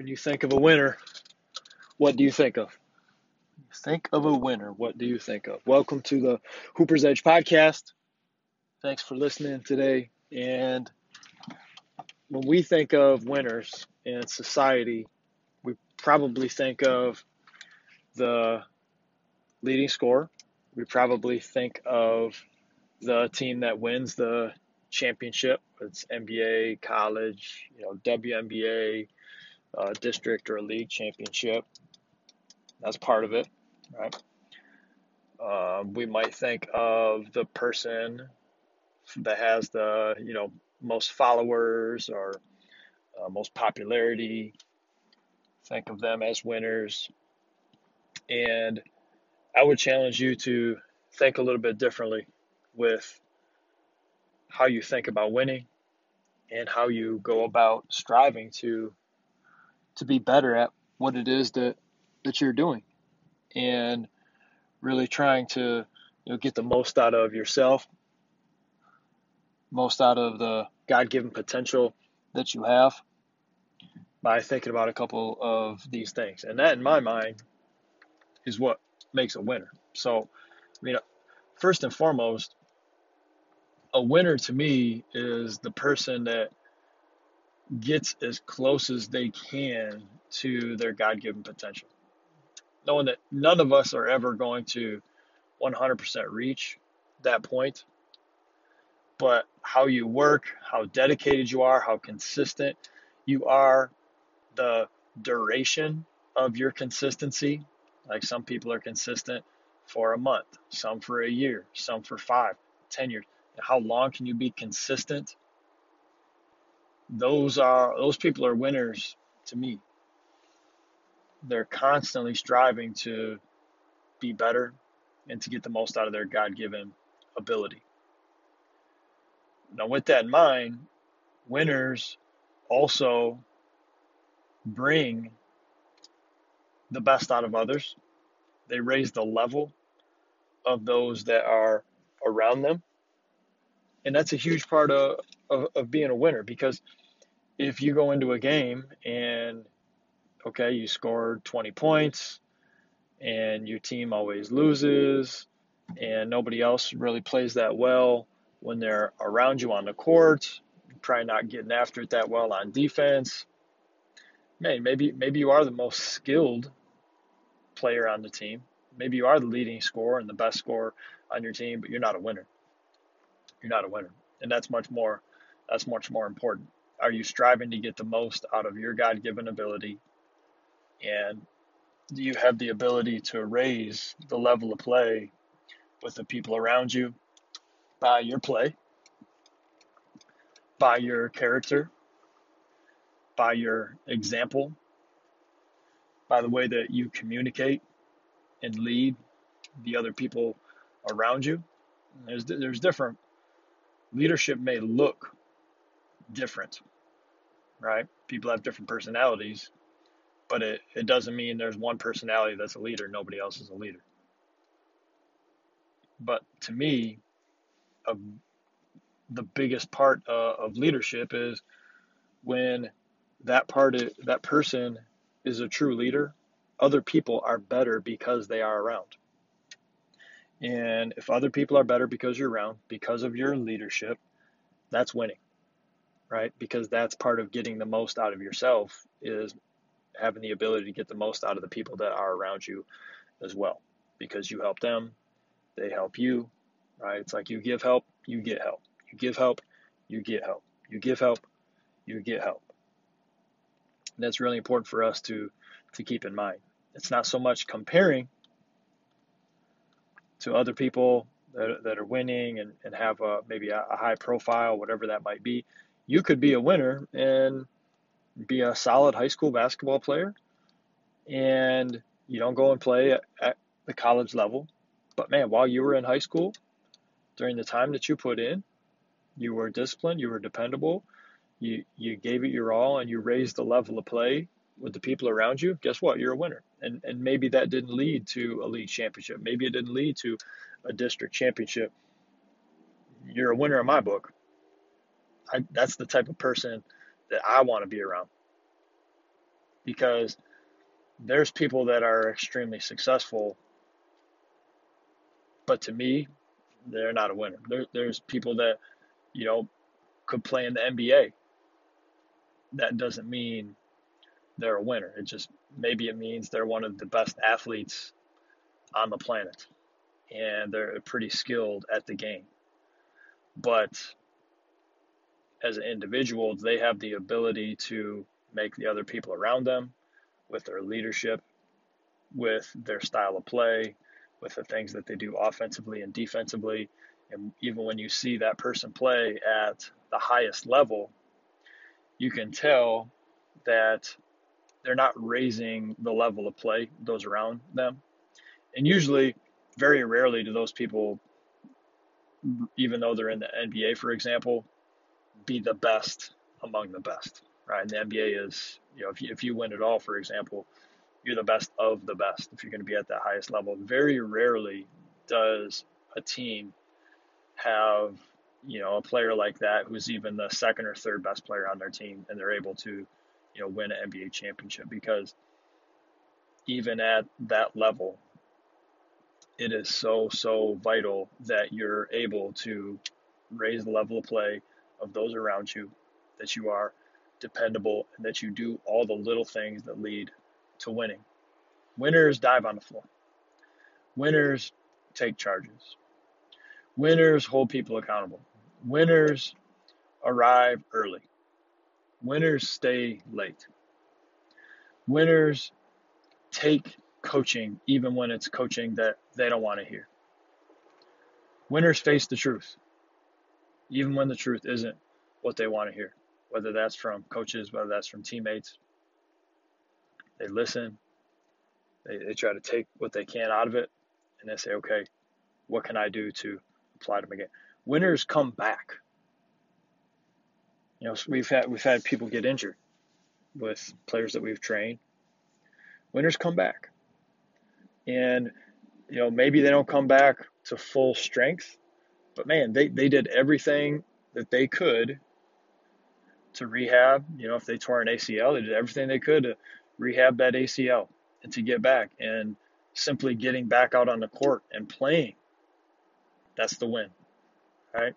When you think of a winner, what do you think of? Think of a winner. What do you think of? Welcome to the Hooper's Edge podcast. Thanks for listening today. And when we think of winners in society, we probably think of the leading scorer. We probably think of the team that wins the championship. It's NBA, college, you know, WNBA, uh, district or a league championship. That's part of it, right? Uh, we might think of the person that has the you know most followers or uh, most popularity. Think of them as winners, and I would challenge you to think a little bit differently with how you think about winning and how you go about striving to to be better at what it is that that you're doing and really trying to you know, get the most out of yourself most out of the god-given potential that you have by thinking about a couple of these things. And that in my mind is what makes a winner. So i mean first and foremost a winner to me is the person that gets as close as they can to their God given potential. Knowing that none of us are ever going to 100% reach that point, but how you work, how dedicated you are, how consistent you are, the duration of your consistency. Like some people are consistent for a month, some for a year, some for five, ten years how long can you be consistent? Those are those people are winners to me. They're constantly striving to be better and to get the most out of their God-given ability. Now with that in mind, winners also bring the best out of others. They raise the level of those that are around them and that's a huge part of, of, of being a winner because if you go into a game and okay you scored 20 points and your team always loses and nobody else really plays that well when they're around you on the court probably not getting after it that well on defense man maybe maybe you are the most skilled player on the team maybe you are the leading scorer and the best scorer on your team but you're not a winner you're not a winner. And that's much more that's much more important. Are you striving to get the most out of your God given ability? And do you have the ability to raise the level of play with the people around you by your play, by your character, by your example, by the way that you communicate and lead the other people around you? There's there's different leadership may look different, right? People have different personalities, but it, it doesn't mean there's one personality that's a leader, nobody else is a leader. But to me, a, the biggest part uh, of leadership is when that part of, that person is a true leader, other people are better because they are around. And if other people are better because you're around, because of your leadership, that's winning, right? Because that's part of getting the most out of yourself is having the ability to get the most out of the people that are around you as well. Because you help them, they help you, right? It's like you give help, you get help. You give help, you get help. You give help, you get help. And that's really important for us to to keep in mind. It's not so much comparing to other people that, that are winning and, and have a, maybe a, a high profile, whatever that might be. You could be a winner and be a solid high school basketball player and you don't go and play at, at the college level. But man, while you were in high school, during the time that you put in, you were disciplined, you were dependable, you you gave it your all and you raised the level of play with the people around you, guess what? You're a winner. And and maybe that didn't lead to a league championship. Maybe it didn't lead to a district championship. You're a winner in my book. I, that's the type of person that I want to be around. because there's people that are extremely successful, but to me, they're not a winner. There, there's people that, you know, could play in the NBA. That doesn't mean they're a winner. It just maybe it means they're one of the best athletes on the planet and they're pretty skilled at the game. But as an individual, they have the ability to make the other people around them with their leadership, with their style of play, with the things that they do offensively and defensively. And even when you see that person play at the highest level, you can tell that they're not raising the level of play those around them. And usually, very rarely do those people, even though they're in the NBA, for example, be the best among the best, right? And the NBA is, you know, if you, if you win it all, for example, you're the best of the best if you're going to be at that highest level. Very rarely does a team have, you know, a player like that who's even the second or third best player on their team and they're able to, you know, win an NBA championship because even at that level, it is so, so vital that you're able to raise the level of play of those around you, that you are dependable, and that you do all the little things that lead to winning. Winners dive on the floor. Winners take charges. Winners hold people accountable. Winners arrive early. Winners stay late. Winners take coaching even when it's coaching that they don't want to hear. Winners face the truth, even when the truth isn't what they want to hear, whether that's from coaches, whether that's from teammates. They listen, they, they try to take what they can out of it, and they say, okay, what can I do to apply them again? Winners come back. You know, we've had we've had people get injured with players that we've trained. Winners come back. And, you know, maybe they don't come back to full strength, but man, they, they did everything that they could to rehab. You know, if they tore an ACL, they did everything they could to rehab that ACL and to get back. And simply getting back out on the court and playing, that's the win, right?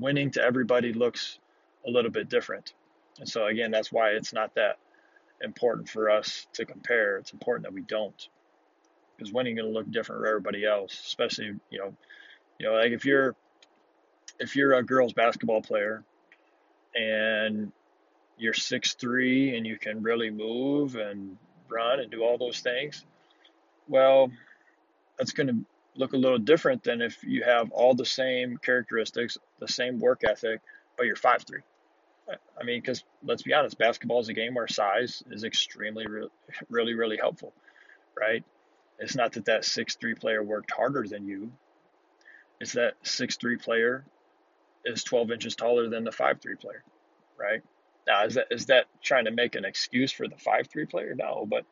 Winning to everybody looks a little bit different. And so, again, that's why it's not that important for us to compare. It's important that we don't because winning going to look different for everybody else, especially you know, you know, like if you're if you're a girls basketball player and you're six three and you can really move and run and do all those things, well, that's going to look a little different than if you have all the same characteristics, the same work ethic, but you're five three. I mean, because let's be honest, basketball is a game where size is extremely, really, really helpful, right? It's not that that six three player worked harder than you. It's that six three player is 12 inches taller than the five three player, right? Now, is that is that trying to make an excuse for the five three player? No, but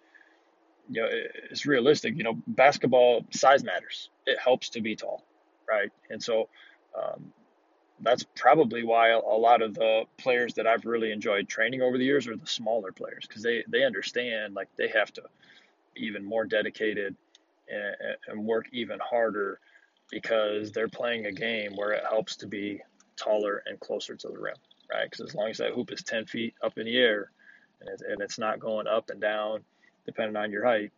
you know, it's realistic. You know, basketball size matters. It helps to be tall, right? And so um, that's probably why a lot of the players that I've really enjoyed training over the years are the smaller players because they they understand like they have to be even more dedicated and, and work even harder because they're playing a game where it helps to be taller and closer to the rim, right? Because as long as that hoop is 10 feet up in the air and, it, and it's not going up and down depending on your height,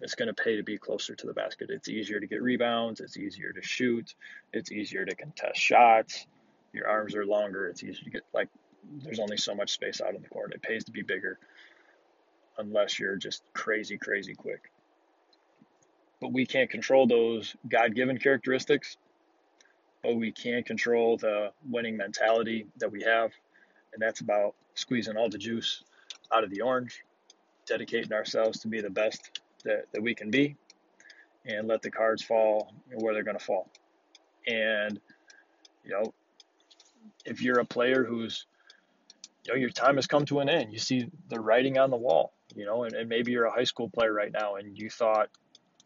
it's going to pay to be closer to the basket. It's easier to get rebounds, it's easier to shoot, it's easier to contest shots. Your arms are longer, it's easier to get like there's only so much space out on the court. It pays to be bigger unless you're just crazy, crazy quick. But we can't control those God given characteristics, but we can control the winning mentality that we have. And that's about squeezing all the juice out of the orange, dedicating ourselves to be the best that, that we can be, and let the cards fall where they're going to fall. And, you know, if you're a player who's, you know, your time has come to an end, you see the writing on the wall you know, and, and maybe you're a high school player right now and you thought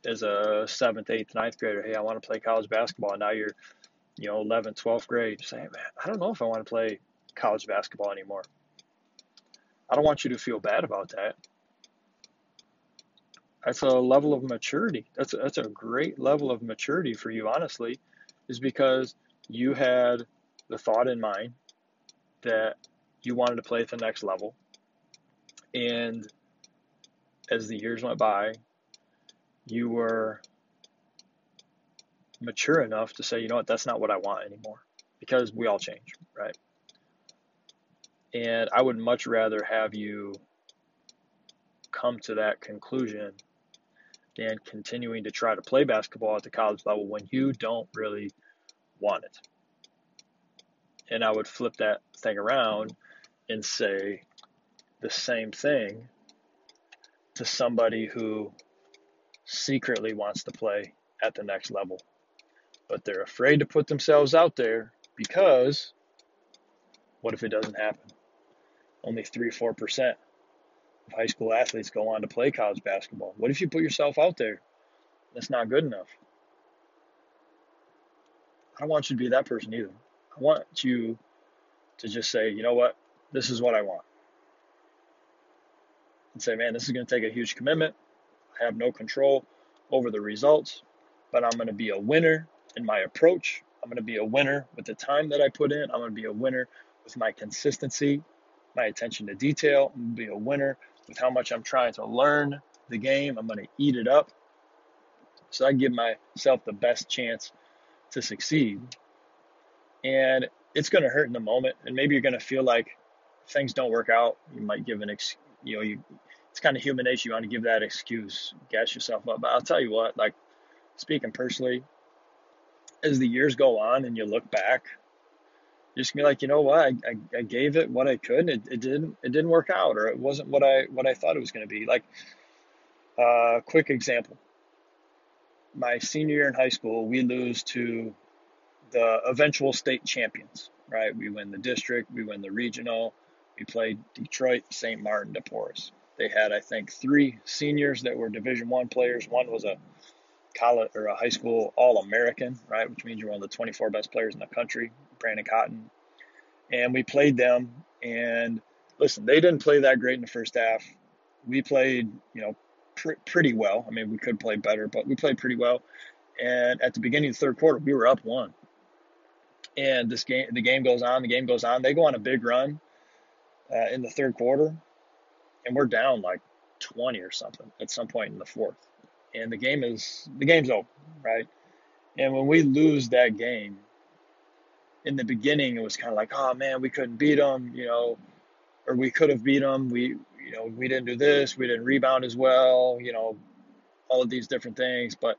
as a seventh, eighth, ninth grader, hey, I want to play college basketball. And now you're, you know, 11th, 12th grade saying, man, I don't know if I want to play college basketball anymore. I don't want you to feel bad about that. That's a level of maturity. That's a, that's a great level of maturity for you, honestly, is because you had the thought in mind that you wanted to play at the next level. And as the years went by, you were mature enough to say, you know what, that's not what I want anymore because we all change, right? And I would much rather have you come to that conclusion than continuing to try to play basketball at the college level when you don't really want it. And I would flip that thing around and say the same thing to somebody who secretly wants to play at the next level. But they're afraid to put themselves out there because what if it doesn't happen? Only 3 4% of high school athletes go on to play college basketball. What if you put yourself out there? That's not good enough. I don't want you to be that person either. I want you to just say, you know what, this is what I want. And say, man, this is going to take a huge commitment. I have no control over the results, but I'm going to be a winner in my approach. I'm going to be a winner with the time that I put in. I'm going to be a winner with my consistency, my attention to detail. I'm going to be a winner with how much I'm trying to learn the game. I'm going to eat it up. So I give myself the best chance to succeed. And it's going to hurt in the moment. And maybe you're going to feel like things don't work out. You might give an, ex, you know, you, it's kind of human nature. You want to give that excuse, gas yourself up. But I'll tell you what, like speaking personally, as the years go on and you look back, you're just gonna be like, you know what, I, I, I gave it what I could, it, it didn't it didn't work out, or it wasn't what I what I thought it was gonna be. Like, uh, quick example. My senior year in high school, we lose to the eventual state champions. Right, we win the district, we win the regional, we played Detroit, St. Martin, De Porres. They had, I think, three seniors that were Division One players. One was a college or a high school All American, right, which means you're one of the 24 best players in the country. Brandon Cotton, and we played them. And listen, they didn't play that great in the first half. We played, you know, pr- pretty well. I mean, we could play better, but we played pretty well. And at the beginning of the third quarter, we were up one. And this game, the game goes on, the game goes on. They go on a big run uh, in the third quarter, and we're down like 20 or something at some point in the fourth. And the game is the game's over, right? And when we lose that game, in the beginning it was kind of like, oh man, we couldn't beat them, you know, or we could have beat them. We, you know, we didn't do this, we didn't rebound as well, you know, all of these different things. But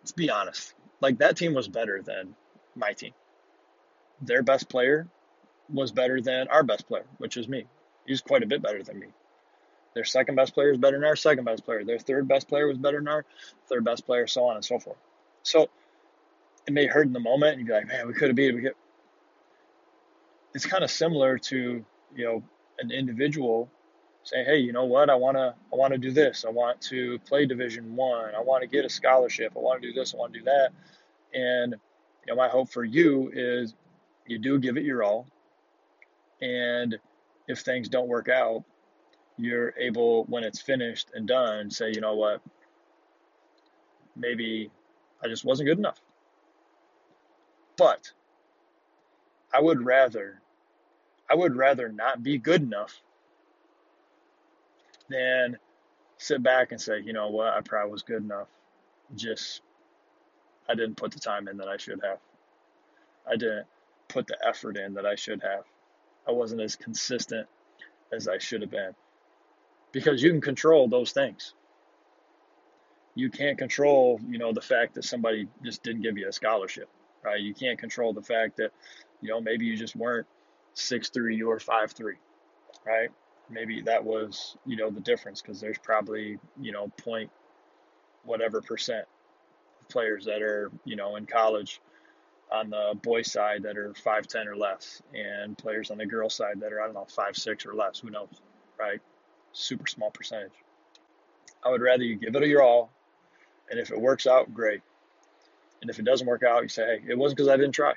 let's be honest, like that team was better than my team. Their best player was better than our best player, which is me. He's quite a bit better than me. Their second best player is better than our second best player. Their third best player was better than our third best player, so on and so forth. So it may hurt in the moment, and you'd be like, man, we could have beat it. It's kind of similar to you know an individual saying, hey, you know what? I wanna I wanna do this. I want to play Division One. I. I want to get a scholarship. I want to do this. I want to do that. And you know, my hope for you is you do give it your all. And if things don't work out, you're able, when it's finished and done, say, you know what, maybe I just wasn't good enough. But I would rather, I would rather not be good enough than sit back and say, you know what, I probably was good enough. Just, I didn't put the time in that I should have. I didn't put the effort in that I should have. I wasn't as consistent as I should have been because you can control those things. You can't control, you know, the fact that somebody just didn't give you a scholarship, right? You can't control the fact that, you know, maybe you just weren't six three or five three, right? Maybe that was, you know, the difference because there's probably, you know, point whatever percent of players that are, you know, in college on the boy side that are 5'10 or less, and players on the girl side that are, I don't know, 5'6 or less. Who knows, right? super small percentage. I would rather you give it a your all, and if it works out, great. And if it doesn't work out, you say, hey, it wasn't because I didn't try.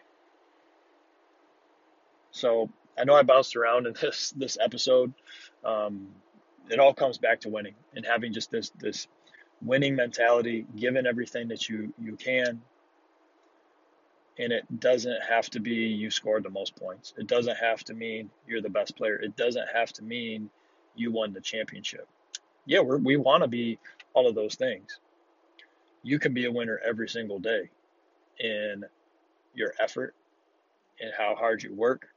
So I know I bounced around in this this episode. Um, it all comes back to winning and having just this this winning mentality, giving everything that you you can. And it doesn't have to be you scored the most points. It doesn't have to mean you're the best player. It doesn't have to mean you won the championship. Yeah, we're, we want to be all of those things. You can be a winner every single day in your effort and how hard you work,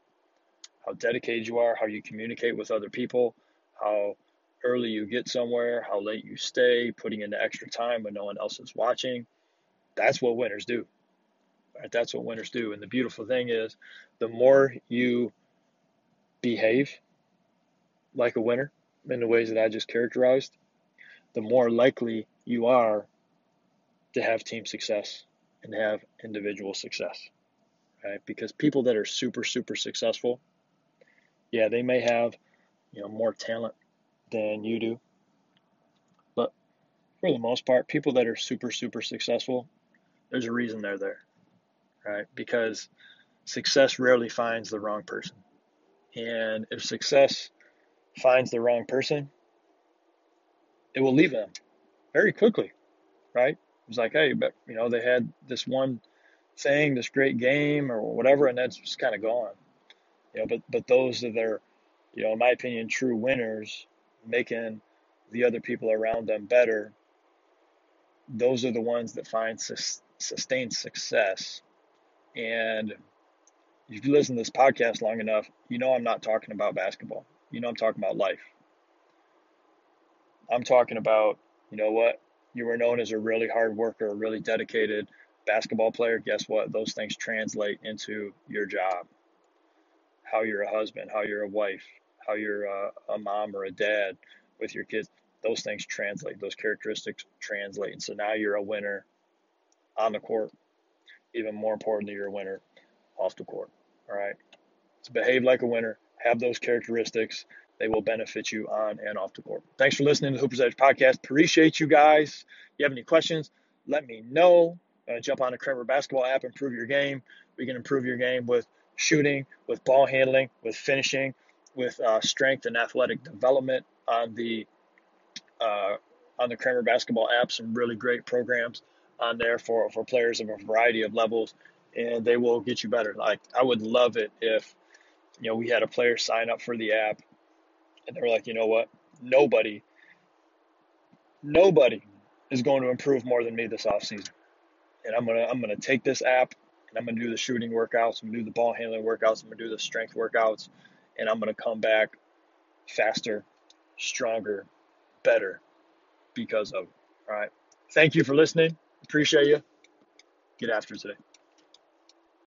how dedicated you are, how you communicate with other people, how early you get somewhere, how late you stay, putting in the extra time when no one else is watching. That's what winners do. Right? That's what winners do. And the beautiful thing is, the more you behave like a winner in the ways that I just characterized, the more likely you are to have team success and have individual success. Right? Because people that are super, super successful, yeah, they may have, you know, more talent than you do. But for the most part, people that are super, super successful, there's a reason they're there, right? Because success rarely finds the wrong person. And if success finds the wrong person, it will leave them very quickly, right? It's like, hey, but you know, they had this one thing, this great game or whatever, and that's just kind of gone. You know, but but those that are, you know, in my opinion, true winners making the other people around them better, those are the ones that find sus- sustained success. And if you listen to this podcast long enough, you know I'm not talking about basketball. You know I'm talking about life. I'm talking about, you know what? You were known as a really hard worker, a really dedicated basketball player. Guess what? Those things translate into your job. How you're a husband, how you're a wife, how you're a, a mom or a dad with your kids, those things translate, those characteristics translate. And so now you're a winner on the court. Even more importantly, you're a winner off the court. All right. So behave like a winner, have those characteristics. They will benefit you on and off the court. Thanks for listening to the Hoopers Edge podcast. Appreciate you guys. If you have any questions, let me know. Jump on the Kramer basketball app, improve your game. We can improve your game with shooting, with ball handling, with finishing, with uh, strength and athletic development on the uh, on the Kramer basketball app. Some really great programs on there for for players of a variety of levels, and they will get you better. Like I would love it if you know we had a player sign up for the app, and they were like, you know what, nobody, nobody is going to improve more than me this offseason. And I'm gonna I'm gonna take this app and I'm gonna do the shooting workouts, I'm gonna do the ball handling workouts, I'm gonna do the strength workouts, and I'm to come back faster, stronger, better because of it. All right. Thank you for listening. Appreciate you. Get after today.